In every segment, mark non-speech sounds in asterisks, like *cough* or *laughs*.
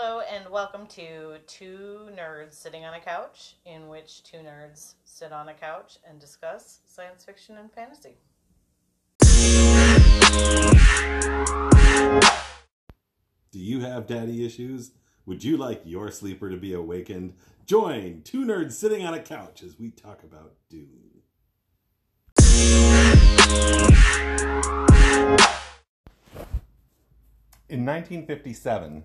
Hello, and welcome to Two Nerds Sitting on a Couch, in which two nerds sit on a couch and discuss science fiction and fantasy. Do you have daddy issues? Would you like your sleeper to be awakened? Join two nerds sitting on a couch as we talk about Dune. In 1957,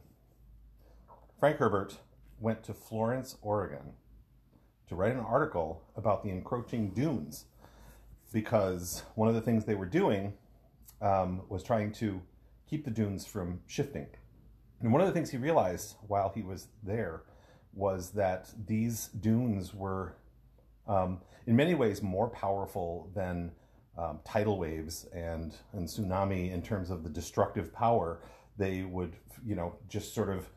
Frank Herbert went to Florence, Oregon to write an article about the encroaching dunes because one of the things they were doing um, was trying to keep the dunes from shifting. And one of the things he realized while he was there was that these dunes were, um, in many ways, more powerful than um, tidal waves and, and tsunami in terms of the destructive power. They would, you know, just sort of,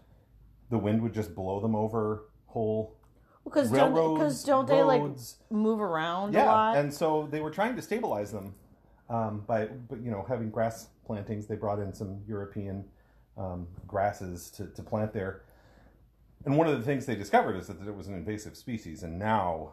the wind would just blow them over whole Because don't, because don't they like move around a yeah, lot? and so they were trying to stabilize them um, by, but, you know, having grass plantings. They brought in some European um, grasses to, to plant there. And one of the things they discovered is that it was an invasive species, and now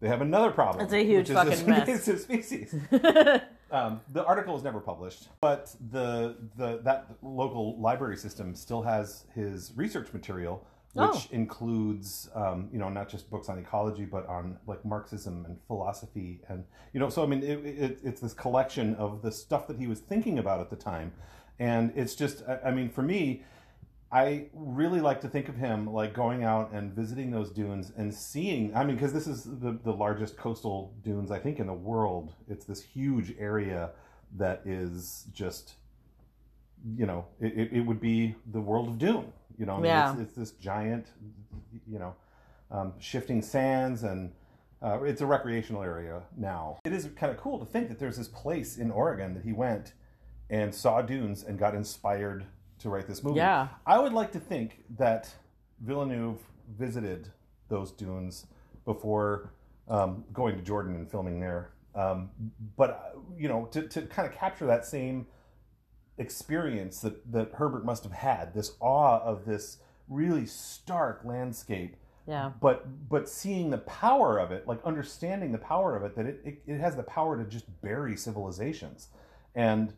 they have another problem. It's a huge which is fucking this mess. *laughs* invasive species. *laughs* um, the article was never published, but the the that local library system still has his research material, which Oh. includes um, you know not just books on ecology, but on like Marxism and philosophy, and you know so I mean it, it, it's this collection of the stuff that he was thinking about at the time, and it's just I, I mean for me. I really like to think of him like going out and visiting those dunes and seeing. I mean, because this is the, the largest coastal dunes I think in the world. It's this huge area that is just, you know, it, it, would be the world of Dune. You know, I mean, Yeah. it's, it's this giant, you know, um, shifting sands and. Uh, it's a recreational area now. It is kind of cool to think that there's this place in Oregon that he went and saw dunes and got inspired to write this movie. Yeah. I would like to think that Villeneuve visited those dunes before um, going to Jordan and filming there. Um, but you know, to, to kind of capture that same experience that that Herbert must have had, this awe of this really stark landscape yeah. but but seeing the power of it like understanding the power of it that it, it, it has the power to just bury civilizations and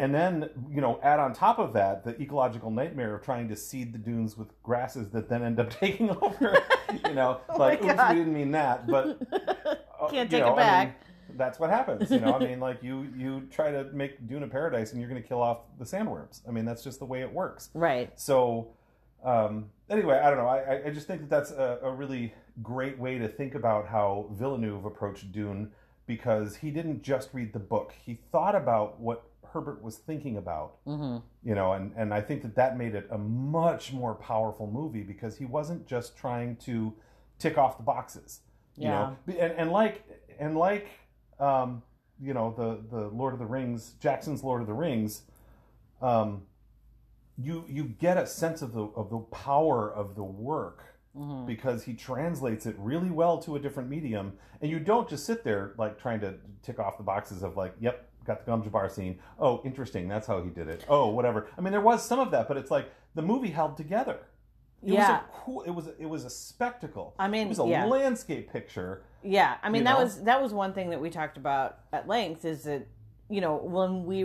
and then you know add on top of that the ecological nightmare of trying to seed the dunes with grasses that then end up *laughs* taking over you know *laughs* like Oh my oops we didn't mean that but *laughs* uh, Can't take it know, I back. mean, that's what happens you know i mean like you you try to make dune a paradise and you're going to kill off the sandworms i mean that's just the way it works Right. so, um, anyway, I don't know. I, I- I just think that that's a, a really great way to think about how Villeneuve approached Dune because he didn't just read the book. He thought about what Herbert was thinking about, hmm you know, and, and I think that that made it a much more powerful movie because he wasn't just trying to tick off the boxes, you know, and, and like, and like, um, you know, the, the Lord of the Rings, Jackson's Lord of the Rings, um, you you get a sense of the of the power of the work hmm because he translates it really well to a different medium, and you don't just sit there like trying to tick off the boxes of like, yep, got the Gom Jabbar scene. Oh, interesting, that's how he did it. Oh, whatever. I mean, there was some of that, but it's like the movie held together. It Yeah. was a cool. It was it was a spectacle. I mean, it was a yeah. landscape picture. Yeah, I mean that know? was that was one thing that we talked about at length is that you know when we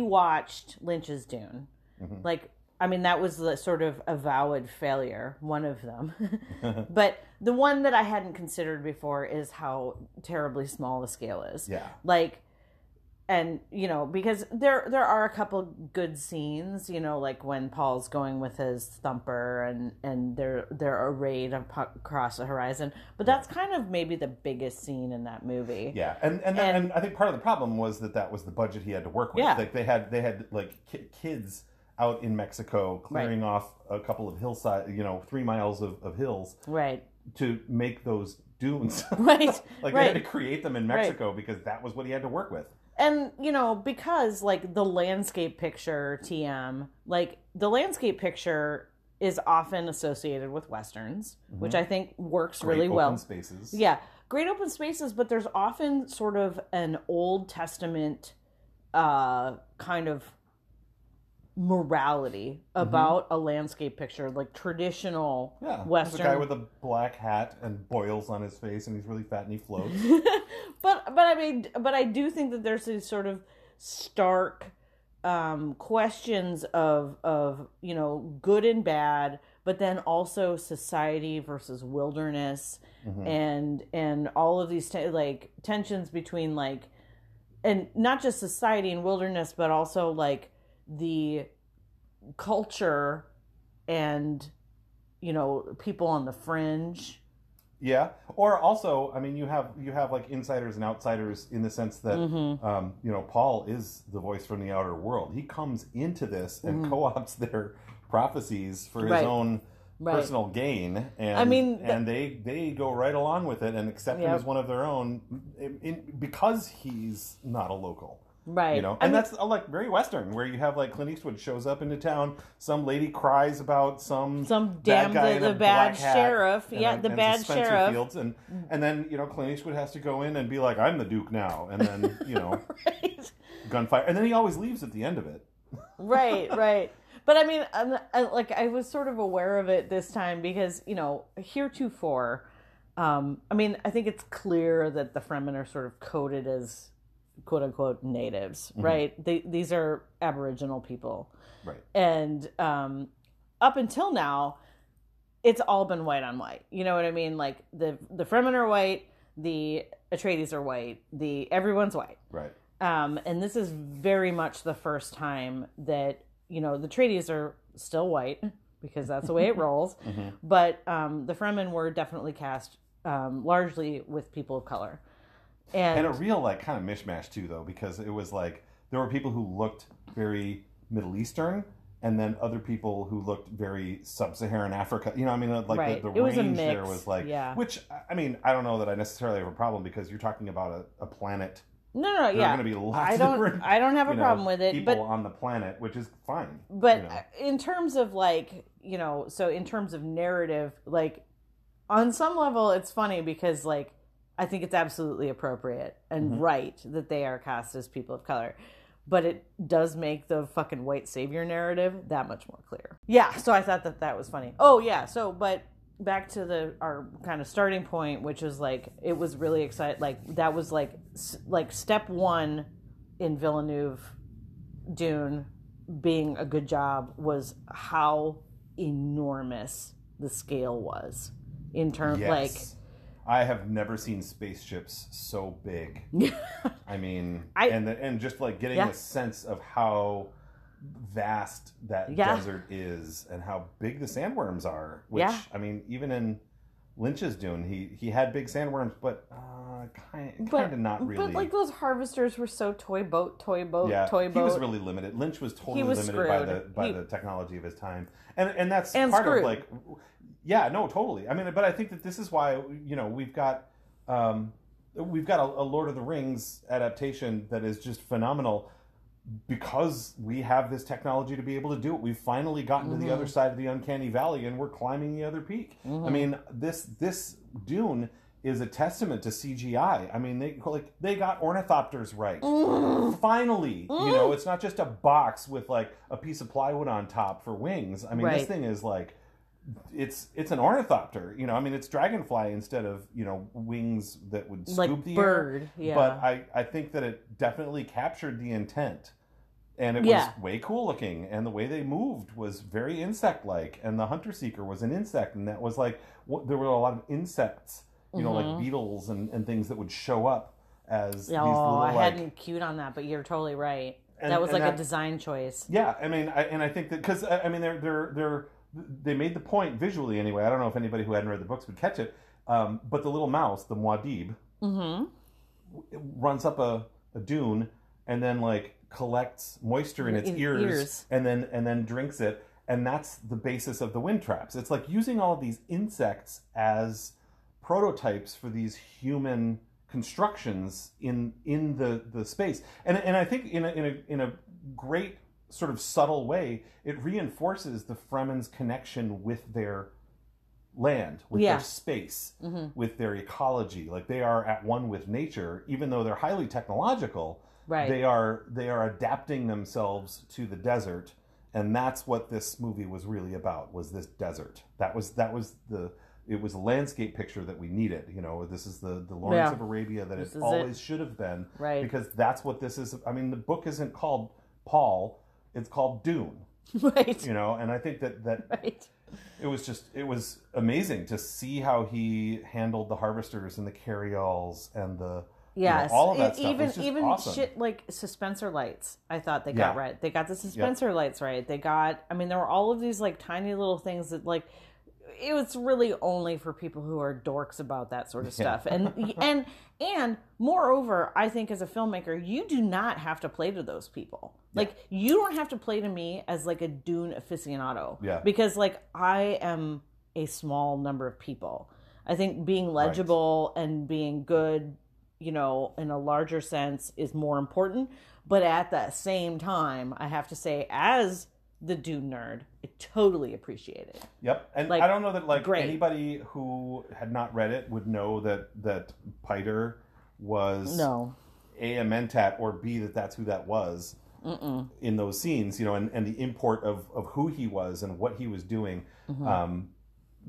rewatched Lynch's Dune, Mhm. like I mean that was the sort of avowed failure, one of them. *laughs* but the one that I hadn't considered before is how terribly small the scale is. Yeah. Like and you know because there there are a couple good scenes you know like when paul's going with his thumper and and they're they're arrayed across the horizon but that's kind of maybe the biggest scene in that movie Yeah, and and, And- and I think part of the problem was that that was the budget he had to work with. Yeah. Like they had they had like ki- kids out in Mexico clearing off a couple of hillside, you know, three miles of, of hills right to make those dunes. *laughs* right like they had to create them in Right. Mexico because that was what he had to work with. And you know because like the landscape picture tm like the landscape picture is often associated with westerns which i think works Mm-hmm. Great really open well spaces. Yeah, great open spaces, but there's often sort of an Old Testament uh, kind of morality about a landscape picture, like traditional Yeah, there's Western. a guy with a black hat and boils on his face, and he's really fat and he floats. *laughs* *laughs* but but I mean, but I do think that there's these sort of stark um, questions of of you know good and bad, but then also society versus wilderness, Mhm. and and all of these te- like tensions between like and not just society and wilderness, but also like the culture and you know people on the fringe. Yeah, or also, I mean, you have you have like insiders and outsiders in the sense that Mhm. um, you know Paul is the voice from the outer world. He comes into this and co-opts their prophecies for his Mm-hmm. Right. own Right. personal gain. And I mean, th- and they they go right along with it and accept him as one of their own in, in, because he's not a local. Right. You know, I and mean- that's uh, like very Western, where you have like Clint Eastwood shows up into town, some lady cries about some Some bad damn guy the, the bad sheriff. yeah, then- the bad sheriff. Fields, and and then you know Clint Eastwood has to go in and be like, "I'm the Duke now," and then you know *laughs* right. gunfire, and then he always leaves at the end of it. right, *laughs* right. But I mean, I'm, I, like I was sort of aware of it this time because you know heretofore, um, I mean, I think it's clear that the Fremen are sort of coded as quote unquote natives, right? They, these are Aboriginal people, Right. and um, up until now, it's all been white on white. You know what I mean? Like the the Fremen are white, the Atreides are white, the everyone's white. Right. Um, and this is very much the first time that you know the Atreides are still white because that's the way it *laughs* rolls. Mm-hmm. But um, the Fremen were definitely cast um, largely with people of color, and, And a real like kind of mishmash too, though, because it was like there were people who looked very Middle Eastern, and then other people who looked very sub-Saharan Africa. You know, I mean, like Right. the, the It was range there was like, yeah. Which I mean, I don't know that I necessarily have a problem because you're talking about a, a planet. no, no, There yeah, are going to be lots I don't, I don't have a you know, problem with it, People but on the planet, which is fine. but you know. in terms of like you know so in terms of narrative like on some level it's funny because like i think it's absolutely appropriate and Mm-hmm. right that they are cast as people of color but it does make the fucking white savior narrative that much more clear yeah so i thought that that was funny oh yeah so but back to the our kind of starting point which was like it was really exciting like that was like s- like step one in villeneuve Dune being a good job was how enormous the scale was in terms Yes. I have never seen spaceships so big. *laughs* I mean, I- and the, and just like getting Yeah. a sense of how vast that Yeah. desert is and how big the sandworms are. Which Yeah. I mean, even in Lynch's Dune, he he had big sandworms, but uh, kind kind of not really. but like those harvesters were so toy boat toy boat yeah, toy boat. he was really limited. Lynch was totally was limited by the by He- the technology of his time, and and that's And part screwed. of like, yeah, no, totally. I mean, but I think that this is why you know we've got um, we've got a, a Lord of the Rings adaptation that is just phenomenal because we have this technology to be able to do it. We've finally gotten to the Mm-hmm. other side of the uncanny valley, and we're climbing the other peak. Mm-hmm. I mean, this this Dune is a testament to CGI. I mean, they like they got ornithopters right. Finally, you know, it's not just a box with like a piece of plywood on top for wings. I mean, this thing is like it's it's an ornithopter. You know, I mean, it's dragonfly instead of you know wings that would scoop like the bird air. yeah But I I think that it definitely captured the intent. And it Yeah. was way cool looking, and the way they moved was very insect-like. And the hunter seeker was an insect, and that was like what, there were a lot of insects, you know, like mm-hmm. beetles and, and things that would show up as these oh little i like hadn't queued on that but you're totally right And- that was like a design choice yeah, I mean, I, and I think that because I I mean, they're they're they're they made the point visually anyway. I don't know if anybody who hadn't read the books would catch it, um, but the little mouse, the Muad'Dib, mm-hmm runs up a, a dune and then like collects moisture in its In- ears, ears. and then and then drinks it, and that's the basis of the wind traps. It's like using all of these insects as prototypes for these human constructions in in the the space and and i think in a in a in a great sort of subtle way it reinforces the fremen's connection with their land with Yeah. their space Mhm. with their ecology like they are at one with nature even though they're highly technological right they are they are adapting themselves to the desert and that's what this movie was really about was this desert that was that was the it was a landscape picture that we needed you know this is the the lawrence Yeah. of arabia that This it always should have been Right. because that's what this is i mean the book isn't called paul it's called dune *laughs* right. you know and i think that that *laughs* Right. it was just it was amazing to see how he handled the harvesters and the carryalls and the you know, all of that stuff even even awesome. shit like suspensor lights. I thought they got Yeah. right. They got the suspensor lights right. They got. I mean, there were all of these like tiny little things that like. It was really only for people who are dorks about that sort of stuff, and *laughs* and and moreover, I think as a filmmaker, you do not have to play to those people. Like you don't have to play to me as like a Dune aficionado. Yeah. Because like I am a small number of people. I think being legible and being good you know, in a larger sense is more important. But at the same time, I have to say, as the dude nerd, I totally appreciate it. Yep, and Like, I don't know that like great. anybody who had not read it would know that that Piter was No. a a mentat or b that that's who that was Mm-mm. in those scenes, you know, and, and the import of of who he was and what he was doing. Mm-hmm. Um,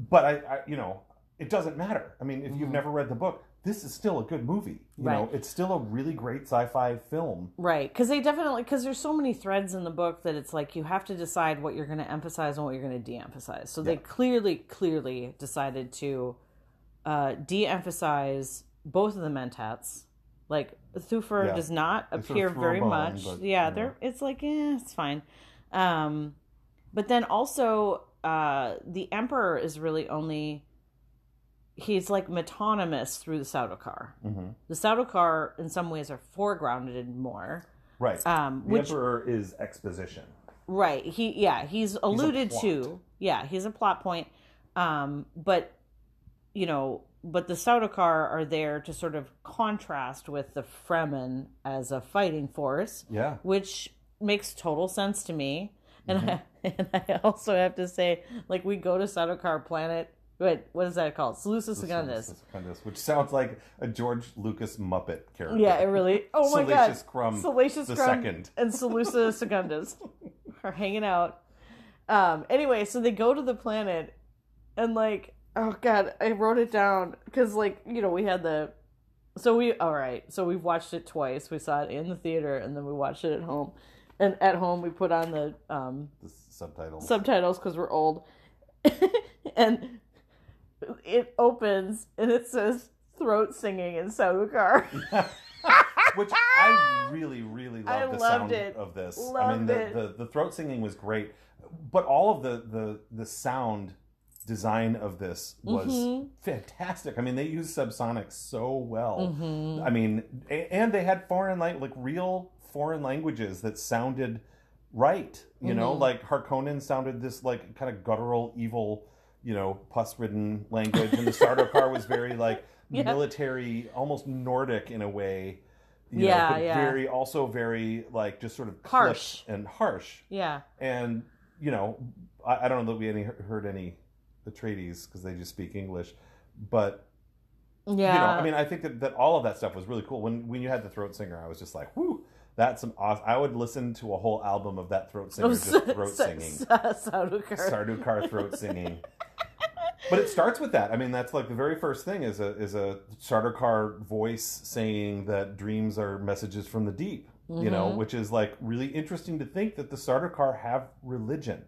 but I, I, you know, it doesn't matter. I mean, if you've never read the book, this is still a good movie. You know, Mm-hmm. It's still a really great sci-fi film. Right. Because they definitely, because there's so many threads in the book that it's like you have to decide what you're going to emphasize and what you're going to de emphasize. So they clearly, clearly decided to uh, de emphasize both of the mentats. Like, Thufir Yeah. does not They sort of appear very much. but, yeah, know. they're, it's like, eh, it's fine. Um, but then also, uh, the Emperor is really only. He's like metonymous through the Sardaukar. hmm The Sardaukar, in some ways, are foregrounded more. Right. Um, the which Emperor is exposition. right, he yeah, he's alluded plot. to. Yeah, he's a plot point. Um, but you know, but the Sardaukar are there to sort of contrast with the Fremen as a fighting force, Yeah. which makes total sense to me. And Mm-hmm. I *laughs* and I also have to say, like, we go to Sardaukar planet. Wait, what is that called? Salusa Secundus. Secundus, which sounds like a George Lucas Muppet character. Yeah, it really. Oh my Salacious god, Crumb Salacious the Crumb second. and Seleucia *laughs* Secundus are hanging out. Um. Anyway, so they go to the planet, and like, oh god, I wrote it down because like you know we had the, so we all right, so we've watched it twice. We saw it in the theater, and then we watched it at home, and at home we put on the um The subtitles. subtitles because we're old, *laughs* and it opens and it says throat singing in Sardaukar. *laughs* which I really, really loved I the loved sound it. of this. I mean, the, the the throat singing was great, but all of the the the sound design of this was Mhm. fantastic. I mean, they used subsonic so well. Mhm. I mean, and they had foreign like like real foreign languages that sounded right. You know, Mhm. like Harkonnen sounded this like kind of guttural, evil, you know, pus-ridden language, and the Sardaukar *laughs* was very like Yeah. military, almost Nordic in a way. You Yeah, know, yeah. very also very like just sort of Harsh. and harsh. Yeah. And you know, I, I don't know that we any heard any Atreides because they just speak English, but Yeah. you know, I mean, I think that, that all of that stuff was really cool. When when you had the throat singer, I was just like, whoo, that's some awesome. I would listen to a whole album of that throat singer just throat singing, Sardaukar. Sardaukar throat singing. But it starts with that. I mean, that's like the very first thing is a is a Sardaukar voice saying that dreams are messages from the deep. You know, Mhm. which is like really interesting to think that the Sardaukar have religion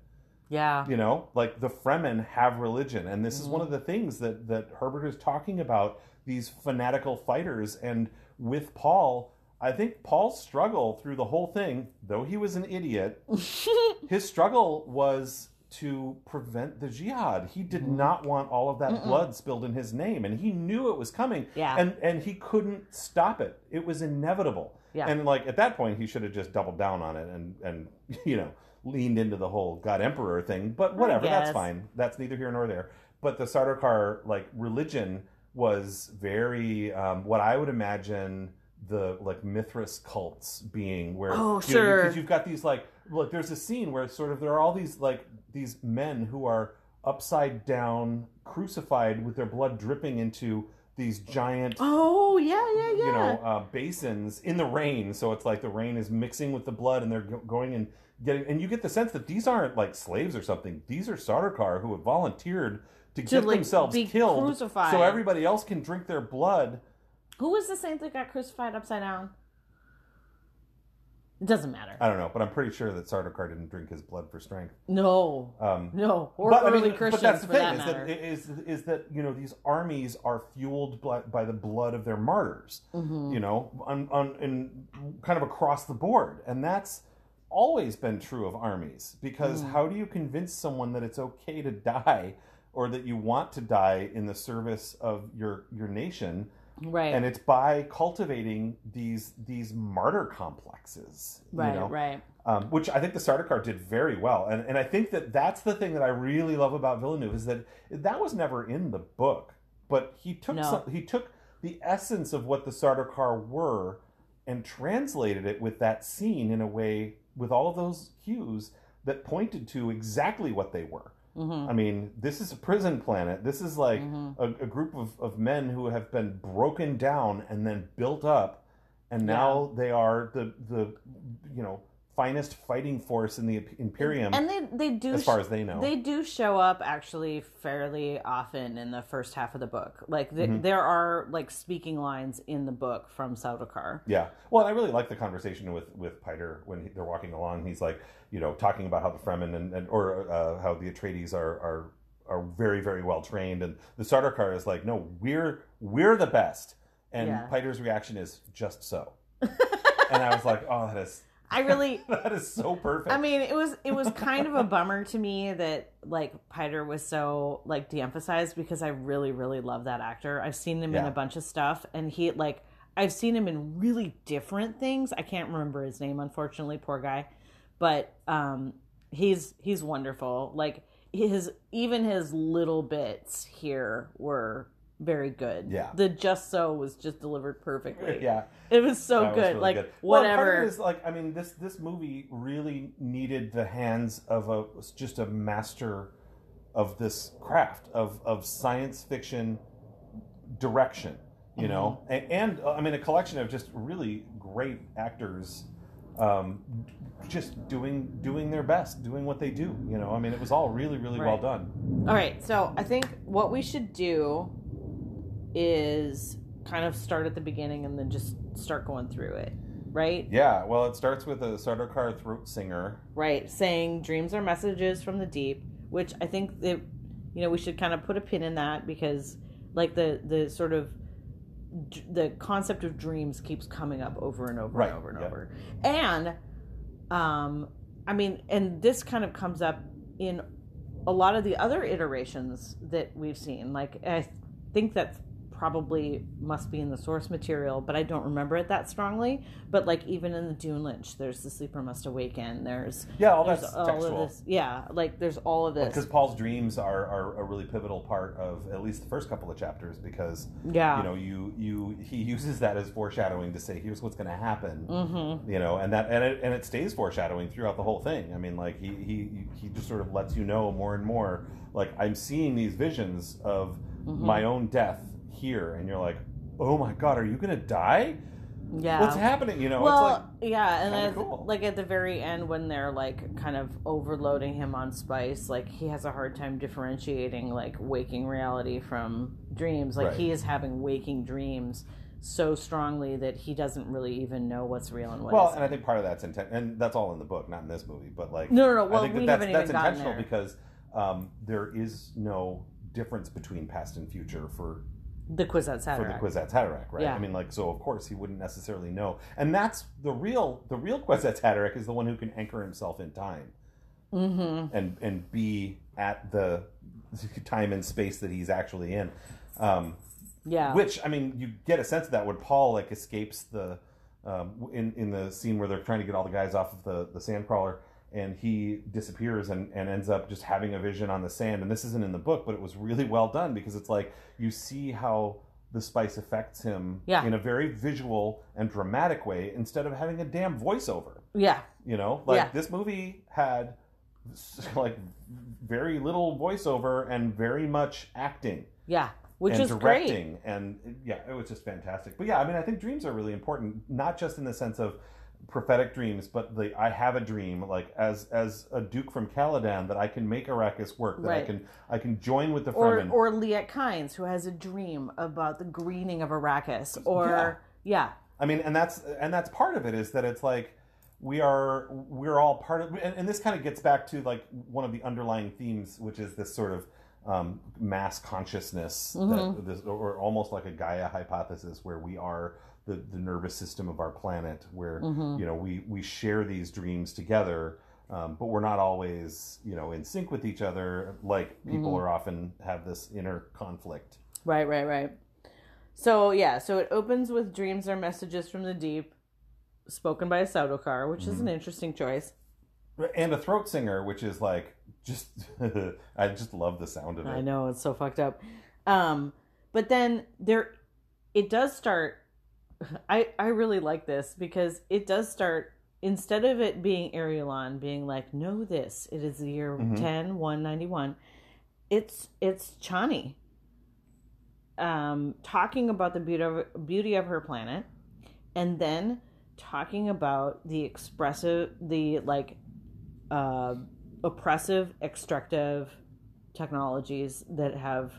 Yeah. you know like the fremen have religion and this is one Mm-hmm. of the things that that herbert is talking about these fanatical fighters and with paul i think paul's struggle through the whole thing though he was an idiot *laughs* his struggle was to prevent the jihad he did Mm-hmm. not want all of that blood spilled in his name and he knew it was coming Yeah. and and he couldn't stop it it was inevitable Yeah. and like at that point he should have just doubled down on it and and *laughs* you know leaned into the whole god emperor thing but whatever that's fine that's neither here nor there but the sardaukar like religion was very um, what i would imagine the like mithras cults being where Oh, you know, sure. because you've got these like look there's a scene where sort of there are all these like these men who are upside down crucified with their blood dripping into these giant Oh yeah, yeah, yeah. you know uh, basins in the rain so it's like the rain is mixing with the blood and they're going and getting, and you get the sense that these aren't like slaves or something. These are Sardaukar who have volunteered to, To, get like, themselves killed, crucified. so everybody else can drink their blood. Who was the saint that got crucified upside down? It doesn't matter. I don't know, but I'm pretty sure that Sardaukar didn't drink his blood for strength. no, Um, no, or but, I early mean, Christians but that's the for thing that is, that, is is that you know these armies are fueled by, by the blood of their martyrs, Mm-hmm. you know, on, on in kind of across the board, and that's always been true of armies. Because Mm-hmm. how do you convince someone that it's okay to die, or that you want to die in the service of your your nation? Right, And it's by cultivating these these martyr complexes, right, you know? right. um, which I think the Sardaukar did very well, and and I think that that's the thing that I really love about Villeneuve is that that was never in the book, but he took No. some, he took the essence of what the Sardaukar were and translated it with that scene in a way with all of those cues that pointed to exactly what they were. Mm-hmm. I mean, this is a prison planet. This is like a, a group of, of men who have been broken down and then built up, and now they are the the you know finest fighting force in the Imperium And they they do as far as they know. They do show up actually fairly often in the first half of the book. Like th Mm-hmm. there are like speaking lines in the book from Sardaukar. Yeah. Well, I really like the conversation with with Piter when he, they're walking along. He's like, you know, talking about how the Fremen and, and or uh, how the Atreides are are are very very well trained, and the Sardaukar is like, no, we're we're the best, and Yeah. Piter's reaction is just so. *laughs* and I was like, oh, that is I really *laughs* that is so perfect. I mean, it was it was kind of a bummer to me that like Piter was so like de-emphasized because I really really love that actor. I've seen him in a bunch of stuff, and he like I've seen him in really different things. I can't remember his name, unfortunately, poor guy, but um, he's he's wonderful. Like his even his little bits here were very good. Yeah. the just so was just delivered perfectly. *laughs* yeah. it was so That was good. really like good. Well, whatever. is like I mean this this movie really needed the hands of a just a master of this craft of of science fiction direction, you know, Mm-hmm. and, and uh, I mean a collection of just really great actors. Um, just doing doing their best, doing what they do. You know, I mean, it was all really, really well done. All right, so I think what we should do is kind of start at the beginning and then just start going through it, right? Yeah. Well, it starts with a Sardaukar throat singer. Right, saying dreams are messages from the deep, which I think that you know we should kind of put a pin in that because like the the sort of d- the concept of dreams keeps coming up over and over Right, and over and yeah. over. And um I mean and this kind of comes up in a lot of the other iterations that we've seen. Like I think that's probably must be in the source material, but I don't remember it that strongly. But like even in the Dune Lynch, there's the sleeper must awaken. There's Yeah, all that's all textual. of this. Yeah, like there's all of this Because. Paul's dreams are, are a really pivotal part of at least the first couple of chapters because Yeah. you know you you he uses that as foreshadowing to say here's what's going to happen mm-hmm. you know and that and it, and it stays foreshadowing throughout the whole thing I mean like he he he just sort of lets you know more and more like I'm seeing these visions of Mm-hmm. my own death here and you're like oh my god are you to die Yeah. what's happening you know well, it's yeah, and then cool. like at the very end when they're like kind of overloading him on spice, like he has a hard time differentiating like waking reality from dreams. Like Right. he is having waking dreams so strongly that he doesn't really even know what's real and like what well isn't. and I think part of that's intent and that's all in the book not in this movie but like No, no, no. Well, I think that we that's, haven't that's even intentional there. because um, there is no difference between past and future for the Kwisatz for the Haderach, right? Yeah. I mean, like, so of course he wouldn't necessarily know, and that's the real the real Kwisatz Haderach is the one who can anchor himself in time mm-hmm. and and be at the *laughs* time and space that he's actually in. Um, Yeah. which I mean, you get a sense of that when Paul like escapes the um, in in the scene where they're trying to get all the guys off of the the sand crawler, and he disappears and, and ends up just having a vision on the sand. And this isn't in the book, but it was really well done because it's like you see how the spice affects him Yeah. in a very visual and dramatic way instead of having a damn voiceover. yeah. You know, like Yeah. this movie had *laughs* like very little voiceover and very much acting Yeah. Which and is great. directing and yeah it was just fantastic but yeah i mean i think dreams are really important not just in the sense of prophetic dreams, but the I have a dream, like as as a duke from Caladan, that I can make Arrakis work, that I can I can join with the or Fremen. or Liet Kynes, who has a dream about the greening of Arrakis, or yeah, I mean, and that's and that's part of it is that it's like we are we're all part of, and, and this kind of gets back to like one of the underlying themes, which is this sort of um, mass consciousness, that this, or almost like a Gaia hypothesis, where we are the, the nervous system of our planet, where you know we we share these dreams together. Um, but we're not always, you know, in sync with each other. Like people are often have this inner conflict. right, right, right. So yeah, so it opens with dreams are messages from the deep, spoken by a Sardaukar, which is an interesting choice. and a throat singer, which is like just *laughs* I just love the sound of it. I know it's so fucked up. Um, but then there, it does start. I I really like this because it does start instead of it being Irulan being like, know this, it is the year Mhm. ten one ninety one. It's it's Chani. Um, talking about the beauty of beauty of her planet, and then talking about the expressive, the like, uh, oppressive, extractive technologies that have,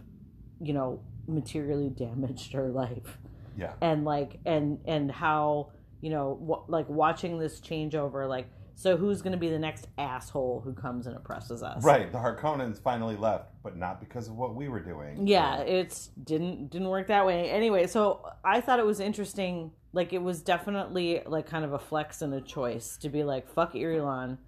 you know, materially damaged her *laughs* life Yeah, and like and and how you know w- like watching this changeover like so who's going to be the next asshole who comes and oppresses us? Right. The Harkonnens finally left, but not because of what we were doing. yeah it's didn't didn't work that way. Anyway so i thought it was interesting like it was definitely like kind of a flex and a choice to be like fuck Irulan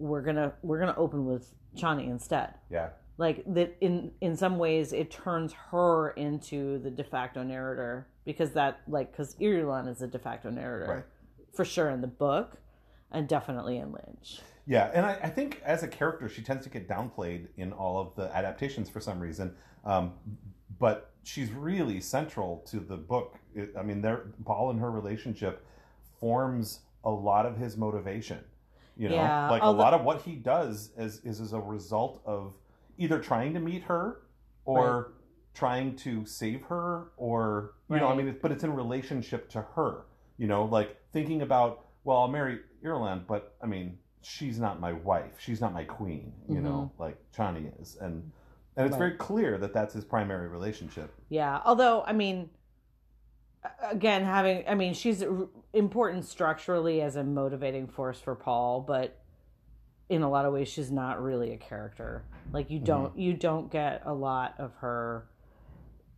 we're gonna we're gonna open with chani instead. Yeah, like that in in some ways it turns her into the de facto narrator because that like because Irulan is a de facto narrator Right. for sure in the book and definitely in Lynch. yeah. And I, I think as a character, she tends to get downplayed in all of the adaptations for some reason. Um, but she's really central to the book. It, I mean, their Paul and her relationship forms a lot of his motivation. You know, Yeah, like although- a lot of what he does is is as a result of either trying to meet her or trying to save her or you know, I mean, but it's in relationship to her. You know, like thinking about well, I'll marry Irulan, but I mean, she's not my wife. She's not my queen. You know, mm-hmm. like Chani is, and and it's Right. very clear that that's his primary relationship. Yeah, although I mean, again, having I mean, she's important structurally as a motivating force for Paul, but in a lot of ways, she's not really a character. Like you mm-hmm. don't you don't get a lot of her,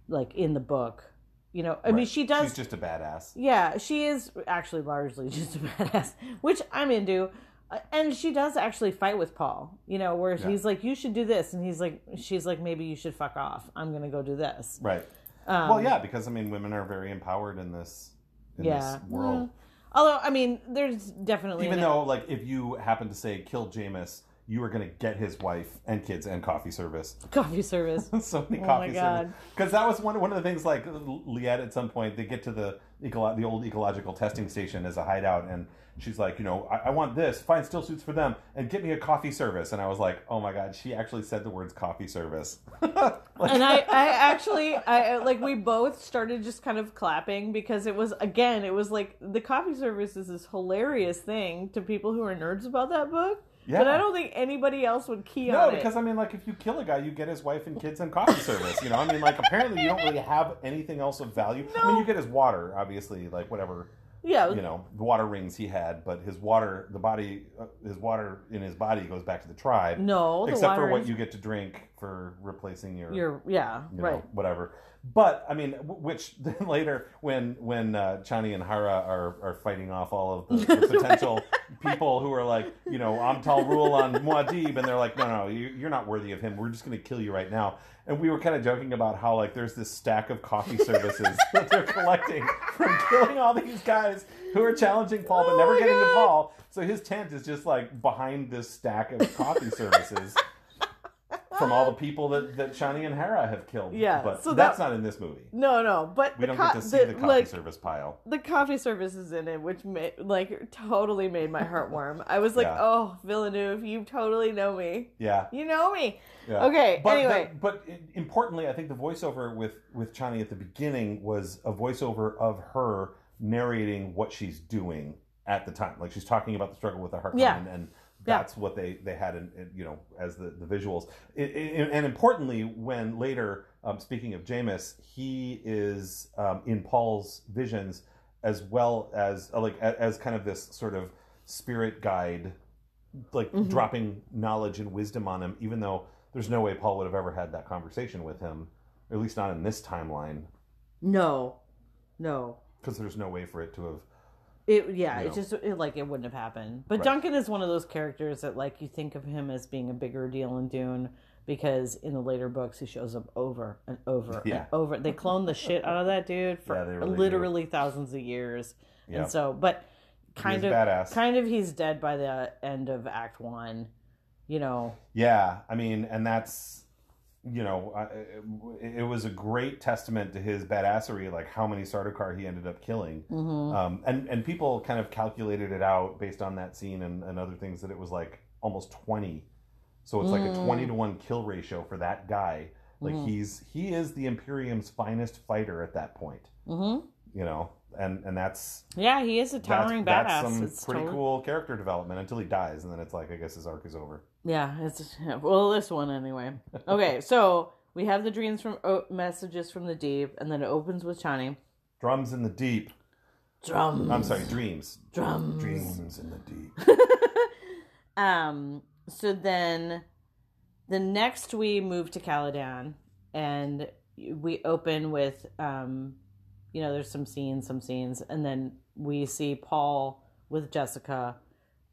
like in the book. You know, I mean, she does. She's just a badass. Yeah, she is actually largely *laughs* just a badass, which I'm into. Uh, And she does actually fight with Paul, you know, where Yeah. he's like, "You should do this," and he's like, "She's like, maybe you should fuck off. I'm gonna go do this." Right. Um, well, yeah, because I mean, women are very empowered in this in yeah. this world. Well, although, I mean, there's definitely Even though, like, if you happen to say kill Jameis, you are going to get his wife and kids and coffee service. *laughs* coffee service. *laughs* so many Oh coffee my God. Because that was one one of the things. Like Liet, at some point, they get to the eco- the old ecological testing station as a hideout, and she's like, you know, I, I want this. Find still suits for them, and get me a coffee service. And I was like, oh my god, she actually said the words coffee service. *laughs* Like- and I, I actually, I like, we both started just kind of clapping because it was again, it was like the coffee service is this hilarious thing to people who are nerds about that book. But I don't think anybody else would key No, on because. I mean, like, if you kill a guy, you get his wife and kids and coffee service. You know, I mean, like, apparently you don't really have anything else of value. I mean, you get his water, obviously, like whatever Yeah, you know, the water rings he had, but his water, the body, uh, his water in his body goes back to the tribe. no, except for what is- you get to drink for replacing your, You're yeah, you know, right. whatever. But I mean, which *laughs* then later, when when uh, Chani and Harah are, are fighting off all of the, the *laughs* potential people who are like, you know, Amtal rule on Muad'Dib, and they're like, no, no, you, you're not worthy of him. We're just going to kill you right now. And we were kind of joking about how like there's this stack of coffee *laughs* services that they're collecting from killing all these guys who are challenging Paul but Oh never getting to Paul. So his tent is just like behind this stack of coffee services. From all the people that, that Chani and Harah have killed. Yeah, But so that's that- not in this movie. No, no, but We don't co- get to see the, coffee like, service pile. the coffee service is in it, which made like totally made my heart warm. I was like, Yeah. "Oh, Villeneuve, you totally know me. Yeah. You know me." yeah. Okay, But, anyway. the- but importantly, I think the voiceover with with Chani at the beginning was a voiceover of her narrating what she's doing at the time. Like she's talking about the struggle with the heart Yeah. and, and Yeah. that's what they they had in, in you know as the the visuals. I- I- and importantly, when later um, speaking of Jameis, he is um, in Paul's visions as well as uh, like a- as kind of this sort of spirit guide, like Mhm. dropping knowledge and wisdom on him, even though there's no way Paul would have ever had that conversation with him, at least not in this timeline, No, no. because there's no way for it to have. It yeah, You it know. just it, like it wouldn't have happened. But Right. Duncan is one of those characters that like you think of him as being a bigger deal in Dune because in the later books he shows up over and over Yeah. and over. They clone the shit out of that dude for *laughs* Yeah, really do. literally thousands of years. Yeah. And so, but kind He of badass. kind of he's dead by the end of Act One. You know, Yeah, I mean, and that's you know, I, it, it was a great testament to his badassery, like how many Sardaukar he ended up killing. hmm Um, and and people kind of calculated it out based on that scene and, and other things that it was like almost twenty. So it's like a Mm. twenty to one kill ratio for that guy. Like Mhm. he's he is the Imperium's finest fighter at that point. hmm You know, and and that's yeah, he is a that's, towering that's badass. some It's pretty totally- cool character development until he dies, and then it's like I guess his arc is over. Yeah, it's *laughs* well this one anyway. Okay, *laughs* so we have the dreams from oh, messages from the deep, and then it opens with Chani. Drums in the deep. Drums. I'm sorry, dreams. Drums. Dreams in the deep. *laughs* um. So then, the next we move to Caladan, and we open with um, you know, there's some scenes, some scenes, and then we see Paul with Jessica,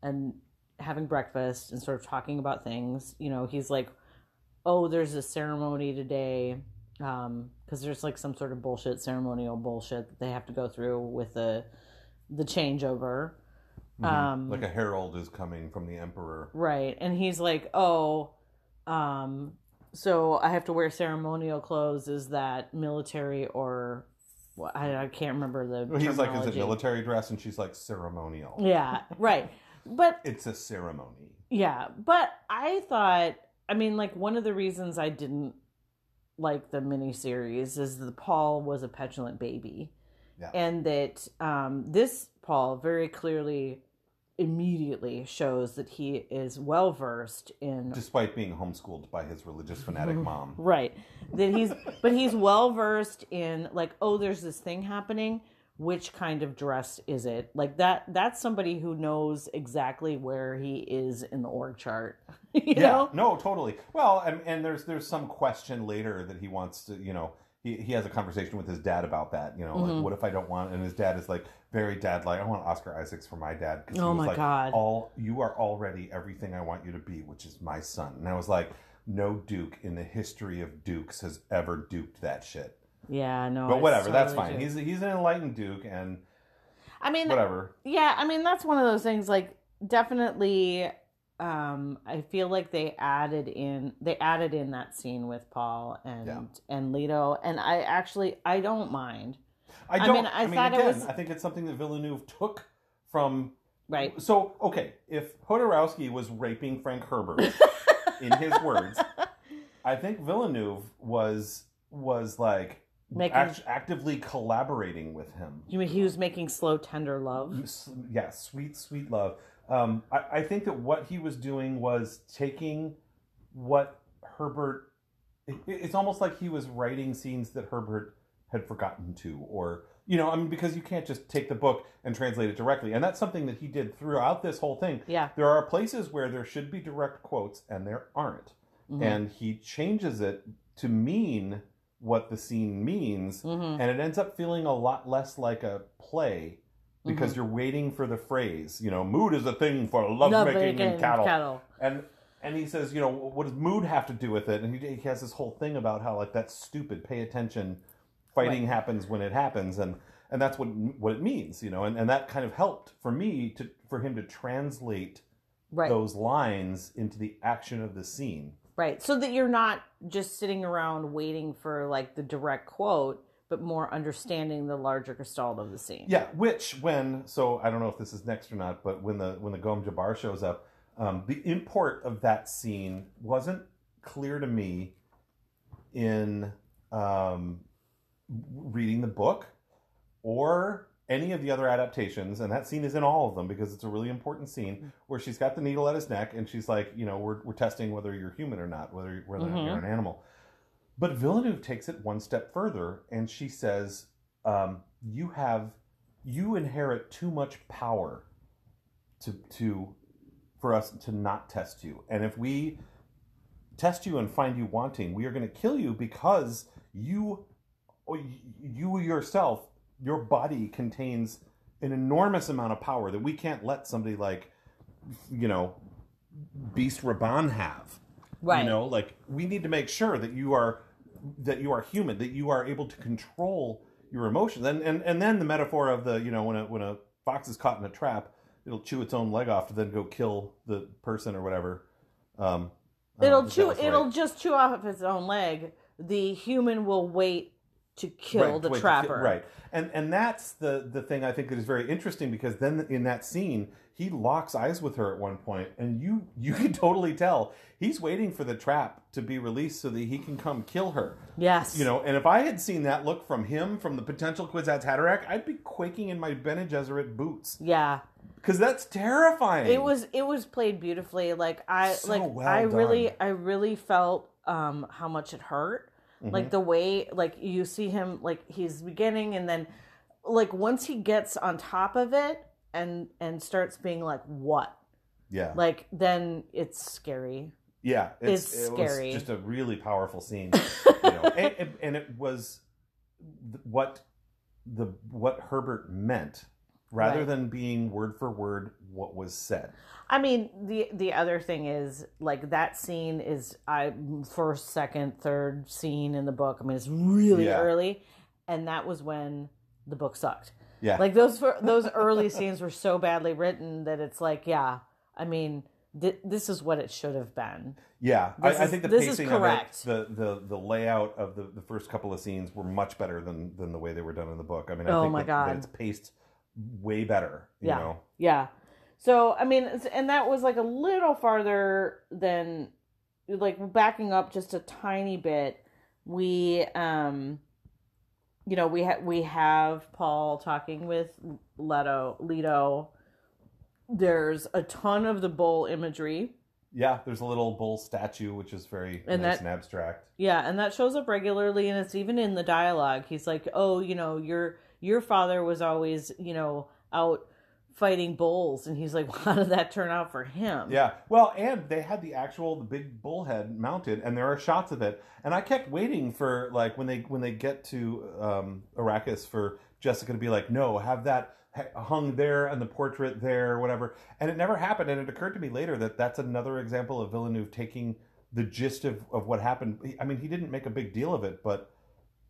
and having breakfast and sort of talking about things. You know, he's like, "Oh, there's a ceremony today." Um, because there's like some sort of bullshit ceremonial bullshit that they have to go through with the the changeover. Um, like a herald is coming from the emperor. Right. And he's like, "Oh, um so I have to wear ceremonial clothes is that military or well, I, I can't remember the Well, He's like, is it military dress? And she's like, ceremonial. Yeah, *laughs* right. But It's a ceremony. yeah, but I thought I mean like one of the reasons I didn't like the miniseries is that Paul was a petulant baby. Yeah. And that um this Paul very clearly immediately shows that he is well versed in Despite being homeschooled by his religious fanatic mom. Right. That he's *laughs* but he's well versed in like, oh, there's this thing happening. Which kind of dress is it? Like that that's somebody who knows exactly where he is in the org chart. *laughs* you yeah, know? no, totally. Well, and, and there's there's some question later that he wants to, you know, he, he has a conversation with his dad about that. You know, Mhm. like, what if I don't want? And his dad is like very dad like. I want Oscar Isaacs for my dad because Oh my like, God. all you are already everything I want you to be, which is my son. And I was like, no Duke in the history of Dukes has ever duped that shit. Yeah, no. But whatever, that's fine. true. He's he's an enlightened Duke, and I mean whatever. Yeah, I mean that's one of those things like definitely um I feel like they added in they added in that scene with Paul and Yeah. and Leto and I actually I don't mind. I I don't. mean, I thought it again, was- I think it's something that Villeneuve took from. Right. So okay, if Jodorowsky was raping Frank Herbert, *laughs* in his words, I think Villeneuve was was like Making- act- actively collaborating with him. You mean he was making slow tender love? S- Yeah, sweet, sweet love. Um, I, I think that what he was doing was taking what Herbert. It, it's almost like he was writing scenes that Herbert had forgotten to, or you know, I mean, because you can't just take the book and translate it directly, and that's something that he did throughout this whole thing. Yeah. There are places where there should be direct quotes, and there aren't, Mhm. and he changes it to mean what the scene means, Mhm. and it ends up feeling a lot less like a play Mm-hmm. because you're waiting for the phrase. You know, mood is a thing for lovemaking and cattle. cattle. And and he says, you know, what does mood have to do with it? And he, he has this whole thing about how like that's stupid. Pay attention. Fighting Right. happens when it happens, and and that's what what it means. You know, and and that kind of helped for me to for him to translate Right. those lines into the action of the scene. Right. So that you're not just sitting around waiting for like the direct quote, but more understanding the larger gestalt of the scene. Yeah, which when so I don't know if this is next or not, but when the when the Gom Jabbar shows up, um, the import of that scene wasn't clear to me in um, reading the book or any of the other adaptations, and that scene is in all of them because it's a really important scene where she's got the needle at his neck and she's like, you know, we're, we're testing whether you're human or not, whether whether Mhm. you're an animal. But Villeneuve takes it one step further, and she says, um, "You have, you inherit too much power to to for us to not test you, and if we test you and find you wanting, we are going to kill you because you, you yourself, your body contains an enormous amount of power that we can't let somebody like, you know, Beast Rabban have." Right. You know, like we need to make sure that you are that you are human, that you are able to control your emotions. And and, and then the metaphor of the, you know, when a when a fox is caught in a trap, it'll chew its own leg off to then go kill the person or whatever. Um I don't know It'll chew. right. It'll just chew off its own leg. The human will wait to kill Right, the wait, trapper. kill- right and and that's the the thing i think that is very interesting because then in that scene he locks eyes with her at one point and you you *laughs* can totally tell he's waiting for the trap to be released so that he can come kill her Yes. you know and if i had seen that look from him from the potential kwisatz haderach i'd be quaking in my bene gesserit boots Yeah. because that's terrifying It was. It was played beautifully. Like I. So like well I really. I really felt um how much it hurt. Mm-hmm. Like the way. Like you see him. Like he's beginning, and then, like once he gets on top of it, and and starts being like what. yeah Like then it's scary. Yeah, it's, It's it scary. was just a really powerful scene, *laughs* you know, and, and, and it was what the what Herbert meant, rather Right. than being word for word what was said. I mean, the the other thing is like that scene is I first, second, third scene in the book. I mean, it's really Yeah. early, and that was when the book sucked. Yeah, Like those those early *laughs* scenes were so badly written that it's like, yeah, I mean, th- this is what it should have been. yeah. I, I think the pacing correct. of it, the, the the layout of the, the first couple of scenes were much better than than the way they were done in the book. I mean, I Oh think my that, that God. it's paced way better. You Yeah. know, Yeah. So I mean, and that was like a little farther than like backing up just a tiny bit. We um you know, we have we have Paul talking with Leto Leto. There's a ton of the bull imagery. yeah. There's a little bull statue which is very And nice that- and abstract. Yeah, and that shows up regularly and it's even in the dialogue. He's like, "Oh, you know, your your father was always, you know, out fighting bulls." And he's like, *laughs* "How did that turn out for him?" Yeah. Well, and they had the actual the big bullhead mounted, and there are shots of it. And I kept waiting for like when they when they get to um, Arrakis for Jessica to be like, no, have that hung there and the portrait there, or whatever. And it never happened. And it occurred to me later that that's another example of Villeneuve taking the gist of, of what happened. I mean, he didn't make a big deal of it, but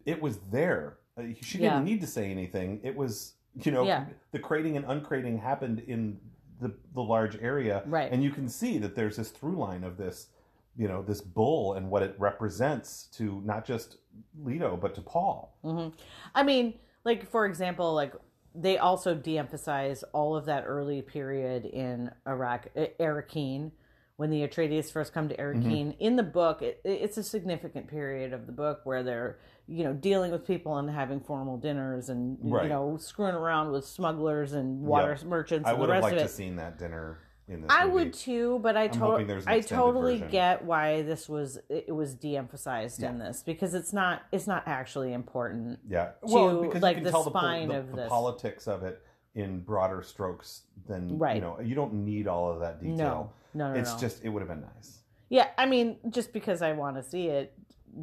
it was there. Uh, She didn't Yeah. need to say anything. It was, you know, Yeah. the crating and uncrating happened in the the large area, Right. And you can see that there's this through line of this, you know, this bull and what it represents to not just Leto but to Paul. hmm I mean, like for example, like they also de-emphasize all of that early period in Iraq, Arakeen, when the Atreides first come to Arakeen. In the book, it, it's a significant period of the book where they're, you know, dealing with people and having formal dinners and Right. you know screwing around with smugglers and water Yep. merchants I and the would have liked to seen that dinner in this. I movie. would too, but I totally, I totally version. get why this was it was de-emphasized in this because it's not it's not actually important. Yeah, to, because like, you can the tell the, the, of the this. politics of it in broader strokes than Right. you know. You don't need all of that detail. No, no, no, it's no. just it would have been nice. yeah. I mean, just because I want to see it,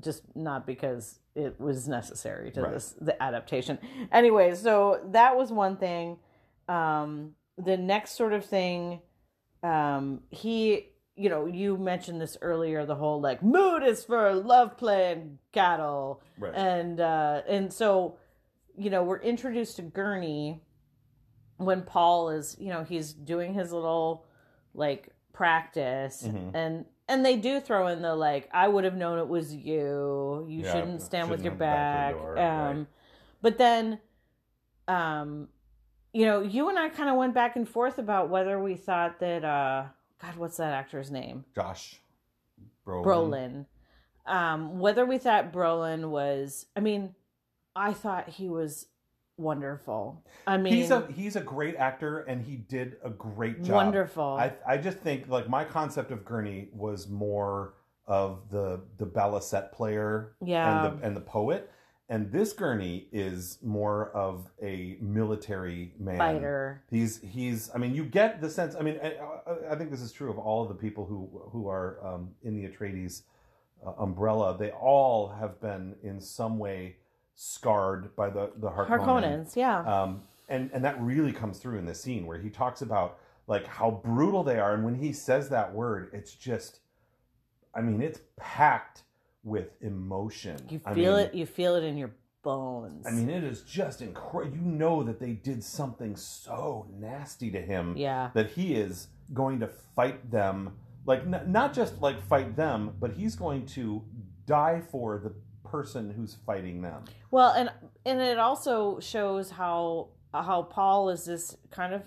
just not because it was necessary to Right. this the adaptation. Anyway, so that was one thing. Um, the next sort of thing, um, he, you know, you mentioned this earlier. The whole like mood is for love playing cattle. Right. and uh and so you know we're introduced to gurney when paul is you know he's doing his little like practice Mhm. and and they do throw in the like i would have known it was you you Yeah, shouldn't stand with your shouldn't back your door, um right. but then um you know you and i kind of went back and forth about whether we thought that uh god what's that actor's name Josh Brolin. Brolin. Um, whether we thought Brolin was, I mean, I thought he was wonderful. I mean, he's a he's a great actor, and he did a great job. wonderful. I I just think like my concept of Gurney was more of the the balisette player yeah. and the and the poet, and this Gurney is more of a military man. fighter. He's he's. I mean, you get the sense. I mean, I, I- think this is true of all of the people who who are um, in the Atreides uh, umbrella. They all have been in some way scarred by the the Harkonnen. Harkonnens, yeah. Um, and and that really comes through in this scene where he talks about like how brutal they are, and when he says that word, it's just. I mean, it's packed with emotion. you I feel mean, it. You feel it in your bones. I mean, it is just incredible. You know that they did something so nasty to him yeah. that he is going to fight them, like n- not just like fight them, but he's going to die for the person who's fighting them. Well, and and it also shows how how Paul is this kind of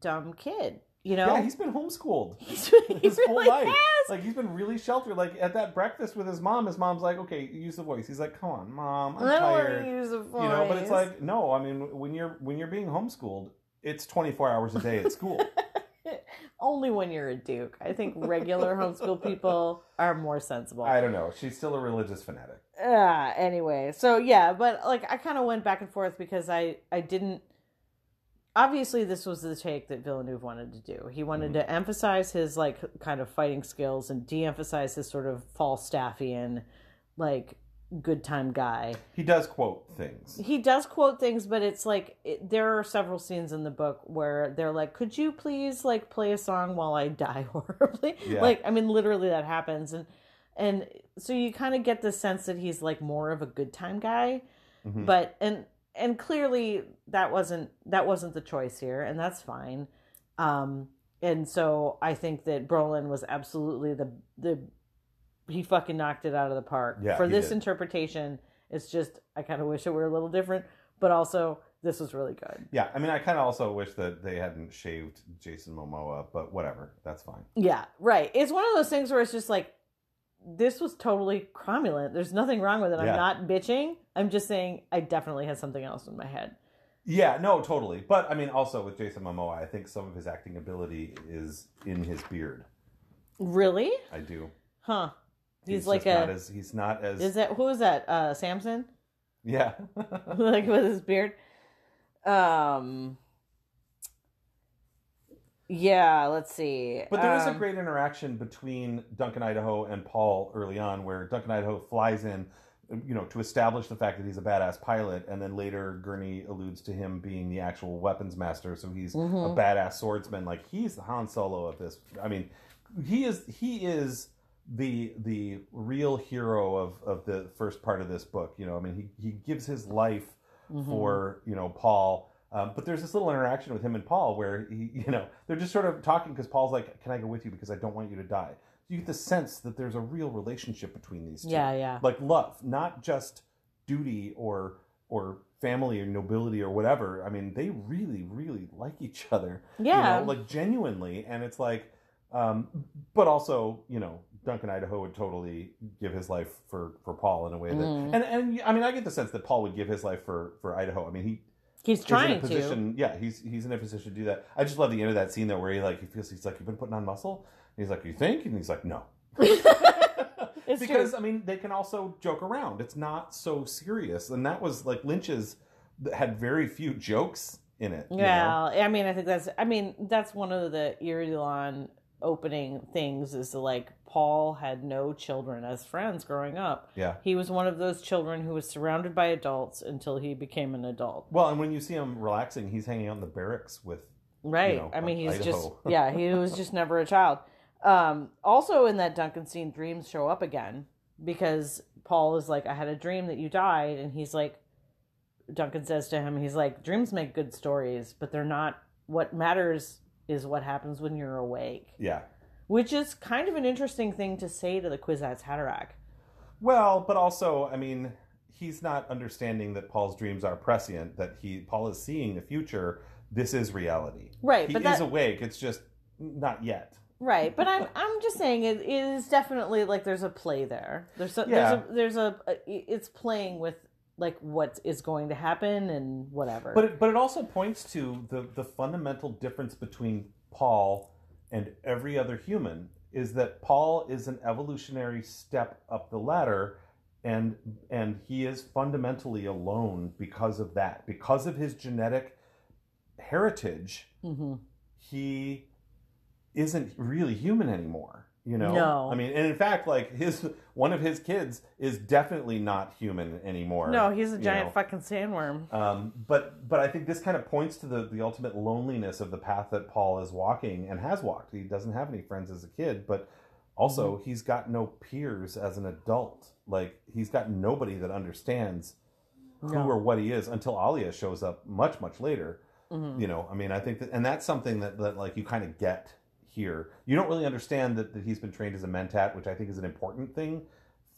dumb kid. You know, Yeah, he's been homeschooled *laughs* He's, he his whole really life. has. Like he's been really sheltered. Like at that breakfast with his mom, his mom's like, "Okay, use the voice." He's like, "Come on, mom, I'm I tired." use a voice. You know, but it's like no. I mean, when you're when you're being homeschooled, it's 24 hours a day at school. *laughs* only when you're a duke. I think regular homeschool people *laughs* are more sensible. I don't know. She's still a religious fanatic. Uh, anyway, so yeah, but like I kind of went back and forth because I I didn't. Obviously, this was the take that Villeneuve wanted to do. He wanted to emphasize his like kind of fighting skills and de-emphasize his sort of Falstaffian, like good time guy. He does quote things. He does quote things, but it's like it, there are several scenes in the book where they're like, "Could you please like play a song while I die *laughs* horribly?" Yeah. Like, I mean, literally that happens, and and so you kind of get the sense that he's like more of a good time guy, Mhm. but and and clearly that wasn't that wasn't the choice here, and that's fine. Um, and so I think that Brolin was absolutely the the he fucking knocked it out of the park Yeah, for this did. interpretation. It's just I kind of wish it were a little different, but also this was really good. Yeah, I mean, I kind of also wish that they hadn't shaved Jason Momoa, but whatever, that's fine. Yeah, right. It's one of those things where it's just like this was totally cromulent. There's nothing wrong with it. Yeah. I'm not bitching. I'm just saying I definitely had something else in my head. Yeah, no, totally. But I mean, also with Jason Momoa, I think some of his acting ability is in his beard. Really? I do. Huh. He's, like a not as he's not as Is that who is that? Uh Samson? yeah. *laughs* like with his beard. Um Yeah, let's see. But there is a Um, great interaction between Duncan Idaho and Paul early on, where Duncan Idaho flies in, you know, to establish the fact that he's a badass pilot, and then later Gurney alludes to him being the actual weapons master, so he's Mhm. a badass swordsman. Like he's the Han Solo of this. I mean, he is he is the the real hero of of the first part of this book. You know, I mean, he he gives his life mhm. for you know Paul. Um, but there's this little interaction with him and Paul where he, *laughs* you know, they're just sort of talking because Paul's like, "Can I go with you because I don't want you to die." You get the sense that there's a real relationship between these two, Yeah, yeah. like love, not just duty or or family or nobility or whatever. I mean, they really, really like each other. Yeah. you know, like genuinely, and it's like, um, but also, you know, Duncan Idaho would totally give his life for for Paul in a way that, Mhm. and and I mean, I get the sense that Paul would give his life for for Idaho. I mean, he He's trying position. Yeah, he's he's in a position to do that. I just love the end of that scene though, where he like he feels he's like you've been putting on muscle. And he's like, you think? And he's like, no. *laughs* Because true. I mean, they can also joke around. It's not so serious, and that was like Lynch's had very few jokes in it. you know? Yeah, I mean, I think that's. I mean, that's one of the Irulan opening things is like Paul had no children as friends growing up. yeah. He was one of those children who was surrounded by adults until he became an adult. Well, and when you see him relaxing, he's hanging out in the barracks with. Right. know, I mean, he's Idaho. just *laughs* yeah, he was just never a child. Um, also in that Duncan scene, dreams show up again because Paul is like, I had a dream that you died, and he's like, Duncan says to him, he's like, dreams make good stories, but they're not. What matters is what happens when you're awake, Yeah. which is kind of an interesting thing to say to the Kwisatz Haderach. Well, but also, I mean, he's not understanding that Paul's dreams are prescient. That he Paul is seeing the future. This is reality. Right, He but is awake. It's just not yet. Right, but I'm *laughs* I'm just saying it is definitely like there's a play there. There's a Yeah. there's a there's a, a it's playing with like what is going to happen and whatever. But it, but it also points to the the fundamental difference between Paul and every other human is that Paul is an evolutionary step up the ladder and and he is fundamentally alone because of that. Because of his genetic heritage hmm he isn't really human anymore you know No. i mean and in fact like his one of his kids is definitely not human anymore No, he's a giant know. fucking sandworm. Um, but but I think this kind of points to the the ultimate loneliness of the path that Paul is walking and has walked. He doesn't have any friends as a kid, but also Mm-hmm. he's got no peers as an adult. Like he's got nobody that understands who No. or what he is until Alia shows up much much later. Mhm. You know, I mean, I think that, and that's something that, that like you kind of get here. You don't really understand that, that he's been trained as a mentat, which I think is an important thing,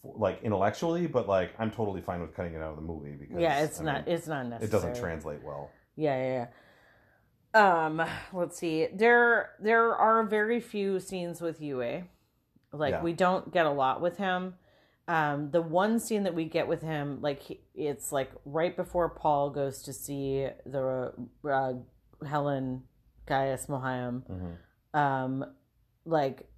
for, like intellectually. But like, I'm totally fine with cutting it out of the movie because Yeah, it's I not. mean, it's not necessary. it doesn't translate well. Yeah, yeah, yeah. Um, let's see. There, there are very few scenes with Yueh. Like Yeah. we don't get a lot with him. Um, the one scene that we get with him, like he, it's like right before Paul goes to see the uh, Helen Gaius Mohiam. Mhm. Um, like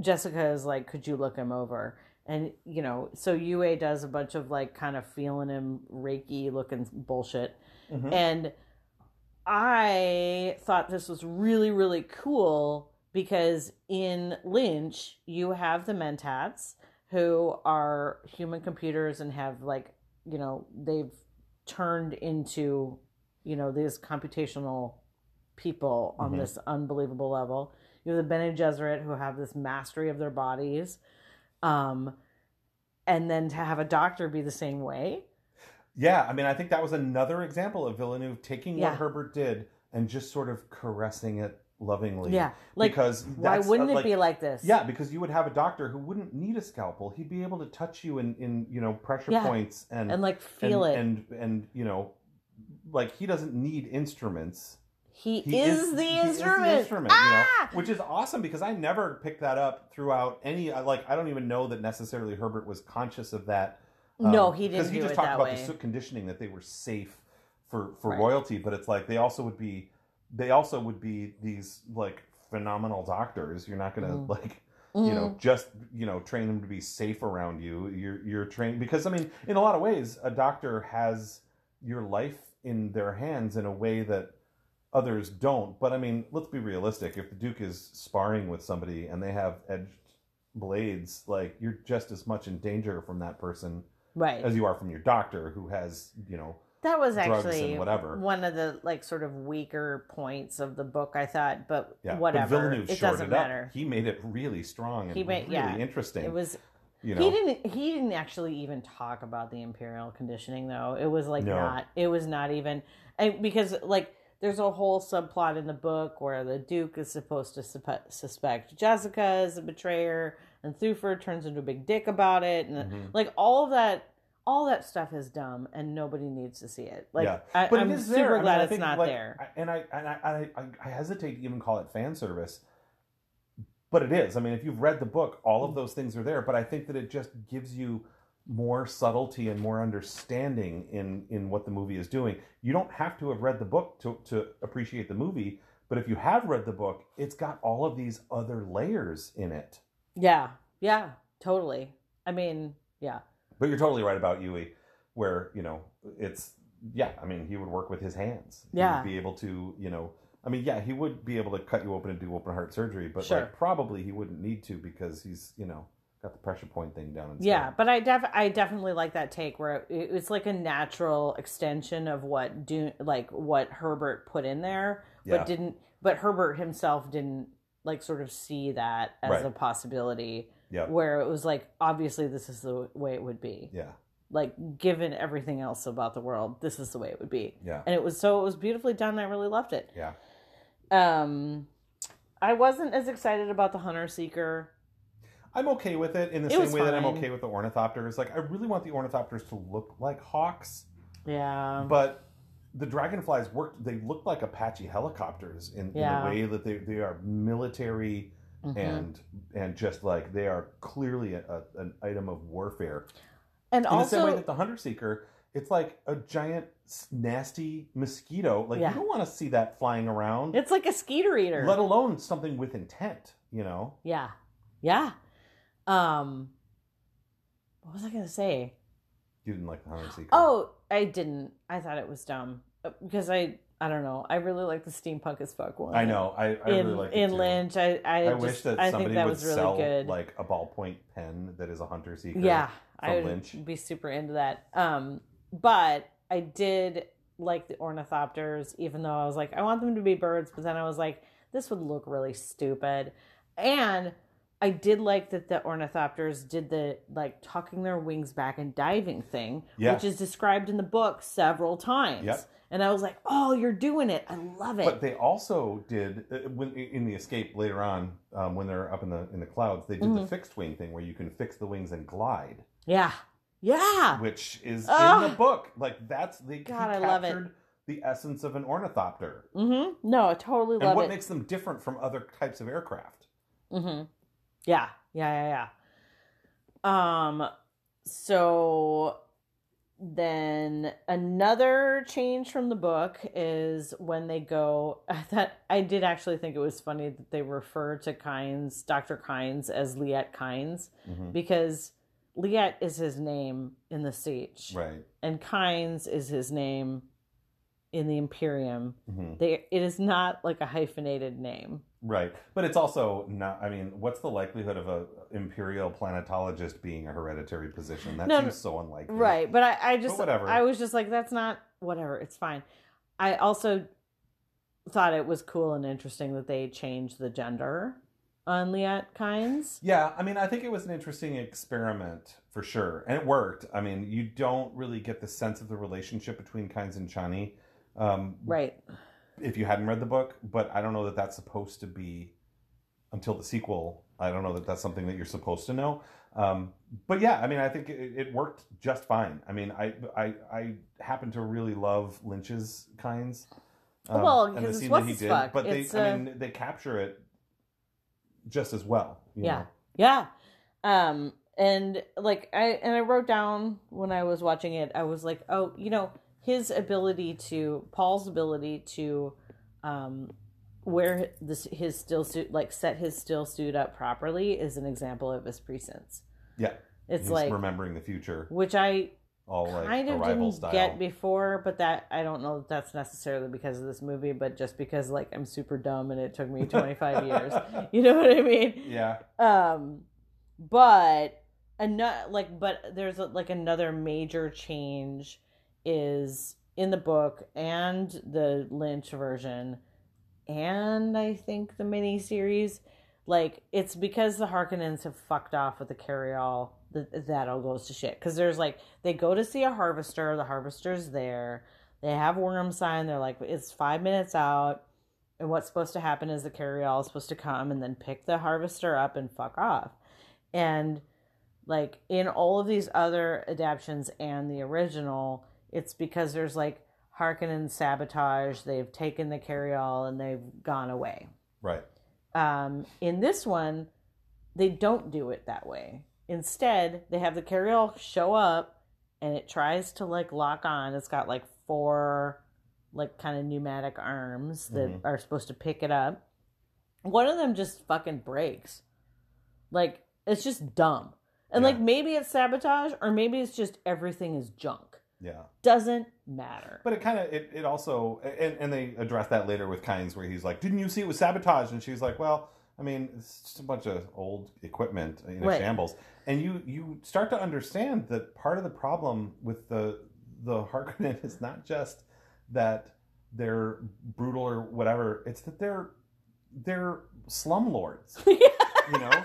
Jessica is like, could you look him over? And you know, so Yueh does a bunch of like kind of feeling him reiki looking bullshit. Mhm. And I thought this was really, really cool because in Lynch, you have the Mentats who are human computers and have, like, you know, they've turned into, you know, these computational people on Mhm. this unbelievable level. You have the Bene Gesserit who have this mastery of their bodies. Um, and then to have a doctor be the same way. Yeah, I mean, I think that was another example of Villeneuve taking Yeah. what Herbert did and just sort of caressing it lovingly. Yeah. Like, because why wouldn't uh, it be like this? Yeah, because you would have a doctor who wouldn't need a scalpel. He'd be able to touch you in, in you know pressure Yeah. points and And like feel and, it. and and you know like he doesn't need instruments. He, He is, the he is instrument. instrument, ah! you know, which is awesome because I never picked that up throughout any. Like I don't even know that necessarily Herbert was conscious of that. no, he didn't because he just talked about way. the Suk conditioning that they were safe for for Right. royalty, but it's like they also would be they also would be these like phenomenal doctors. You're not gonna Mm. like you know Mhm. just you know train them to be safe around you. You're you're trained because I mean in a lot of ways a doctor has your life in their hands in a way that others don't. But I mean let's be realistic. If the Duke is sparring with somebody and they have edged blades, like you're just as much in danger from that person right. as you are from your doctor who has you know that was actually whatever. one of the like sort of weaker points of the book. I thought, but yeah whatever, but it doesn't it matter. he made it really strong and He made- really yeah. interesting It was you know he didn't he didn't actually even talk about the imperial conditioning though. It was like No. not it was not even and because like there's a whole subplot in the book where the Duke is supposed to suspect Jessica as a betrayer, and Thufir turns into a big dick about it, and Mhm. like all that, all that stuff is dumb, and nobody needs to see it. Like, Yeah. I, but I'm super there. I mean, glad it's think, not like, there. And I and I, I I hesitate to even call it fan service, but it is. I mean, if you've read the book, all of those things are there. But I think that it just gives you more subtlety and more understanding in in what the movie is doing. You don't have to have read the book to to appreciate the movie, but if you have read the book, it's got all of these other layers in it. Yeah, yeah, totally. I mean, yeah, But you're totally right about Yueh, where you know it's yeah. I mean, he would work with his hands. He Yeah. would be able to you know. I mean, yeah, he would be able to cut you open and do open heart surgery, but Sure. like probably he wouldn't need to because he's you know got the pressure point thing down. And yeah. But I def I definitely like that take where it, it's like a natural extension of what do like what Herbert put in there, Yeah. but didn't. But Herbert himself didn't like sort of see that as Right. a possibility. Yeah. Where it was like obviously this is the way it would be. Yeah. Like given everything else about the world, this is the way it would be. Yeah. And it was so it was beautifully done. I really loved it. Yeah. Um, I wasn't as excited about the Hunter Seeker. I'm okay with it in the It same way that I'm okay with the ornithopters. Like I really want the ornithopters to look like hawks, Yeah. but the dragonflies worked. They looked like Apache helicopters in, Yeah. in the way that they they are military Mhm. and and just like they are clearly a, a, an item of warfare. and In the same way also that the hunter seeker it's like a giant nasty mosquito. Like Yeah. you don't want to see that flying around, It's like a skeeter eater. let alone something with intent. You know? yeah. Yeah. Um what was I gonna say? You didn't like the Hunter Seeker. Oh, I didn't. I thought it was dumb. Uh, Because I I don't know. I really like the steampunk as fuck one. I know. I, I in really like it in. Lynch, I I, I just, wish that I somebody think that would was really sell good. like a ballpoint pen that is a Hunter Seeker. yeah, I would Lynch. be super into that. Um, but I did like the ornithopters, even though I was like, I want them to be birds, but then I was like, this would look really stupid. And I did like that the ornithopters did the like tucking their wings back and diving thing, Yeah. which is described in the book several times. Yep. And I was like, oh, you're doing it. I love it. But they also did uh, when in the escape later on um, when they're up in the in the clouds. They did the Mhm. fixed wing thing where you can fix the wings and glide, yeah. Yeah. which is in the book. Like that's they he God, I love it. captured the essence of an ornithopter Mm-hmm. No, I totally and love it. And what makes them different from other types of aircraft. Mm-hmm. Yeah, yeah, yeah, yeah. Um, so then another change from the book is when they go. *laughs* I thought I did actually think it was funny that they refer to Kynes, Doctor Kynes, as Liet Kynes Mhm. because Liet is his name in the sietch, Right. and Kynes is his name in the Imperium. hmm They it is not like a hyphenated name. Right, but it's also not. I mean, what's the likelihood of a imperial planetologist being a hereditary position? That No, seems so unlikely. Right, but I, I just whatever. I was just like, that's not whatever. It's fine. I also thought it was cool and interesting that they changed the gender on Liet Kynes. Yeah, I mean, I think it was an interesting experiment for sure, and it worked. I mean, you don't really get the sense of the relationship between Kynes and Chani um, Right. If you hadn't read the book, but I don't know that that's supposed to be until the sequel. I don't know that that's something that you're supposed to know. Um, but yeah, I mean, I think it, it worked just fine. I mean, I I I happen to really love Lynch's Kynes. um, Well, and the because it's scene that he did, fuck. but they, It's, I uh, mean, they capture it just as well. you Yeah. know? Yeah. Um and like I and I wrote down when I was watching it, I was like, oh, you know, his ability to Paul's ability to um wear this his still suit like set his still suit up properly is an example of his prescience. Yeah. It's He's like remembering the future, which I all like kind of didn't style. get before, but that I don't know if that's necessarily because of this movie, but just because like I'm super dumb and it took me 25 *laughs* years. You know what I mean? yeah, Um, but another like, but there's a, like another major change is in the book and the Lynch version, and I think the miniseries. Like it's because the Harkonnens have fucked off with the carryall that that all goes to shit. Because there's like they go to see a harvester, the harvester's there, they have worm sign, they're like it's five minutes out, and what's supposed to happen is the carryall is supposed to come and then pick the harvester up and fuck off. And like in all of these other adaptions and the original, it's because there's like Harkonnen sabotage, they've taken the carryall and they've gone away. right. Um, in this one, they don't do it that way. Instead, they have the carryall show up and it tries to like lock on. It's got like four like kind of pneumatic arms that Mhm. are supposed to pick it up. One of them just fucking breaks. Like it's just dumb. And Yeah. like maybe it's sabotage or maybe it's just everything is junk. Yeah, Doesn't matter. but it kind of it, it also and, and they address that later with Kynes where he's like, "Didn't you see it was sabotage?" And she's like, "Well, I mean, it's just a bunch of old equipment in a Right. shambles." And you you start to understand that part of the problem with the the Harkonnen *laughs* is not just that they're brutal or whatever; it's that they're they're slumlords. *laughs* you know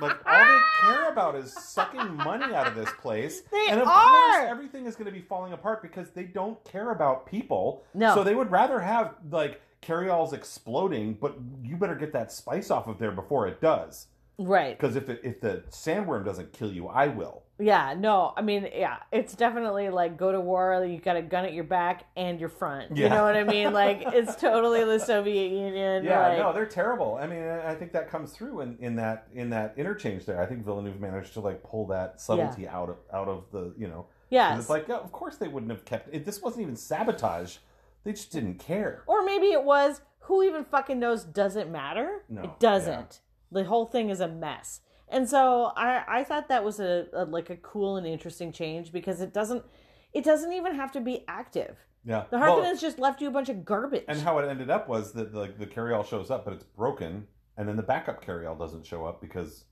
like all they care about is sucking money out of this place *laughs* They and of are! course everything is going to be falling apart because they don't care about people No. so they would rather have like carryalls exploding but you better get that spice off of there before it does Right. Because if it, if the sandworm doesn't kill you, I will. Yeah, no, I mean, yeah, it's definitely like go to war, you got a gun at your back and your front. Yeah. You know what I mean? Like, *laughs* it's totally the Soviet Union. Yeah, like, no, they're terrible. I mean, I think that comes through in, in that in that interchange there. I think Villeneuve managed to like pull that subtlety out of out of the you know. Yeah, It's like, yeah, of course they wouldn't have kept it. This wasn't even sabotage. They just didn't care. Or maybe it was who even fucking knows doesn't matter. No, it doesn't. The whole thing is a mess. And so I I thought that was a, a like a cool and interesting change because it doesn't it doesn't even have to be active. Yeah. The Well, Harkonnens just left you a bunch of garbage. and how it ended up was that like the carryall shows up, but it's broken, and then the backup carryall doesn't show up because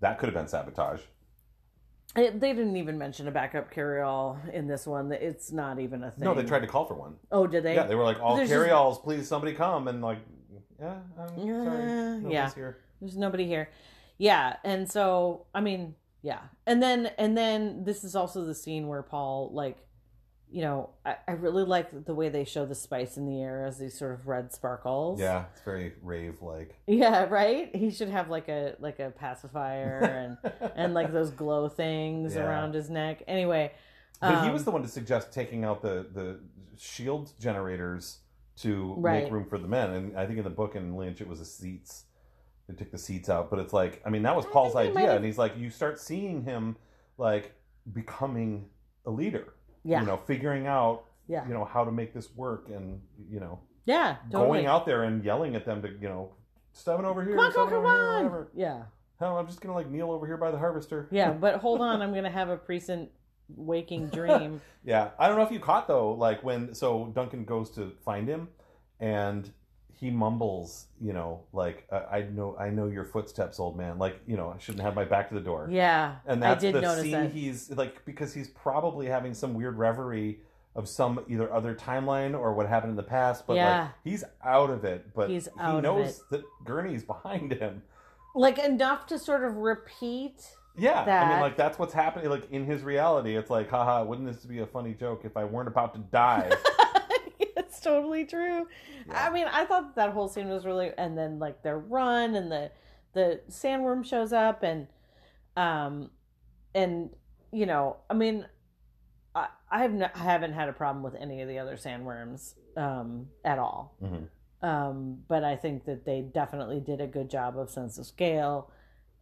that could have been sabotage. It- they didn't even mention a backup carryall in this one. It's not even a thing. No, they tried to call for one. Oh, did they? yeah, they were like, all There's just- carryalls, please, somebody come, and like, yeah, I'm Yeah, sorry, nobody's yeah. here. There's nobody here. Yeah, and so I mean, yeah, and then and then this is also the scene where Paul like, you know, I, I really like the way they show the spice in the air as these sort of red sparkles. Yeah, it's very rave like. Yeah, right. He should have like a like a pacifier and and like those glow things Yeah. around his neck. Anyway, But he um, was the one to suggest taking out the the shield generators to Right. make room for the men, and I think in the book in Lynch it was the seats. They took the seats out, but it's like I mean that was I Paul's think they might idea, and he's like you start seeing him like becoming a leader. yeah, You know, figuring out yeah, you know how to make this work, and you know yeah, totally. going out there and yelling at them to you know stepping over here, Come on, come, over here, on. whatever. Yeah, Hell, I'm just gonna like kneel over here by the harvester. yeah, *laughs* but hold on, I'm gonna have a recent waking *laughs* dream. Yeah, I don't know if you caught though, like when so Duncan goes to find him, and he mumbles, you know, like I, I know, I know your footsteps, old man. Like you know, I shouldn't have my back to the door. Yeah, and I that's did the scene that. he's like because he's probably having some weird reverie of some either other timeline or what happened in the past. But Yeah. like he's out of it. But He's he knows that Gurney's behind him. like enough to sort of repeat. Yeah, I mean, like that's what's happening. Like in his reality, it's like, haha, wouldn't this be a funny joke if I weren't about to die? *laughs* totally true. Yeah. I mean, I thought that whole scene was really, and then like their run and the the sandworm shows up and um and you know, I mean, I I have no, I haven't had a problem with any of the other sandworms um at all. Mhm. Um, but I think that they definitely did a good job of sense of scale.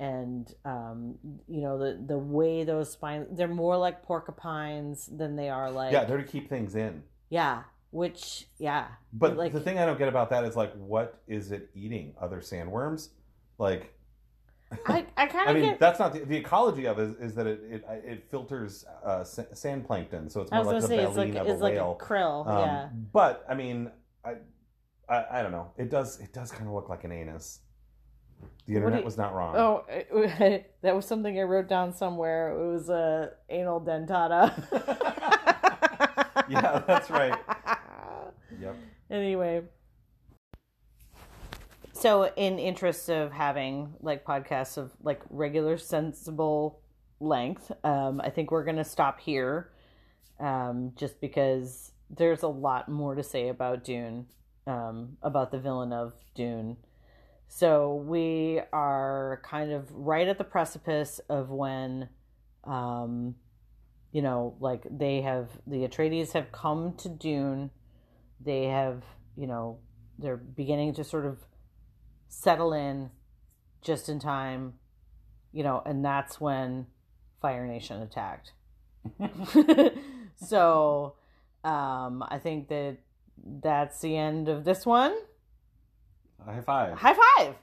And um, you know the the way those spines they're more like porcupines than they are like yeah, they're to keep things in. yeah, which yeah, But like the thing I don't get about that is like, what is it eating? Other sandworms? Like, *laughs* I I kind I mean, get. that's not the, the ecology of it. Is, is that it it, it filters uh, sand plankton, so it's more like the say it's like of it's a like a whale. krill. Um, yeah, But I mean, I, I I don't know. It does it does kind of look like an anus. The internet you- was not wrong. Oh, *laughs* that was something I wrote down somewhere. It was a anal dentata. *laughs* Yeah, that's right. Anyway. So in interest of having like podcasts of like regular sensible length, um, I think we're gonna stop here. Um, just because there's a lot more to say about Dune, um, about the villain of Dune. So we are kind of right at the precipice of when um you know, like they have the Atreides have come to Dune. They have, you know, they're beginning to sort of settle in just in time, you know, and that's when Fire Nation attacked. *laughs* so, um, I think that that's the end of this one. High five. High five.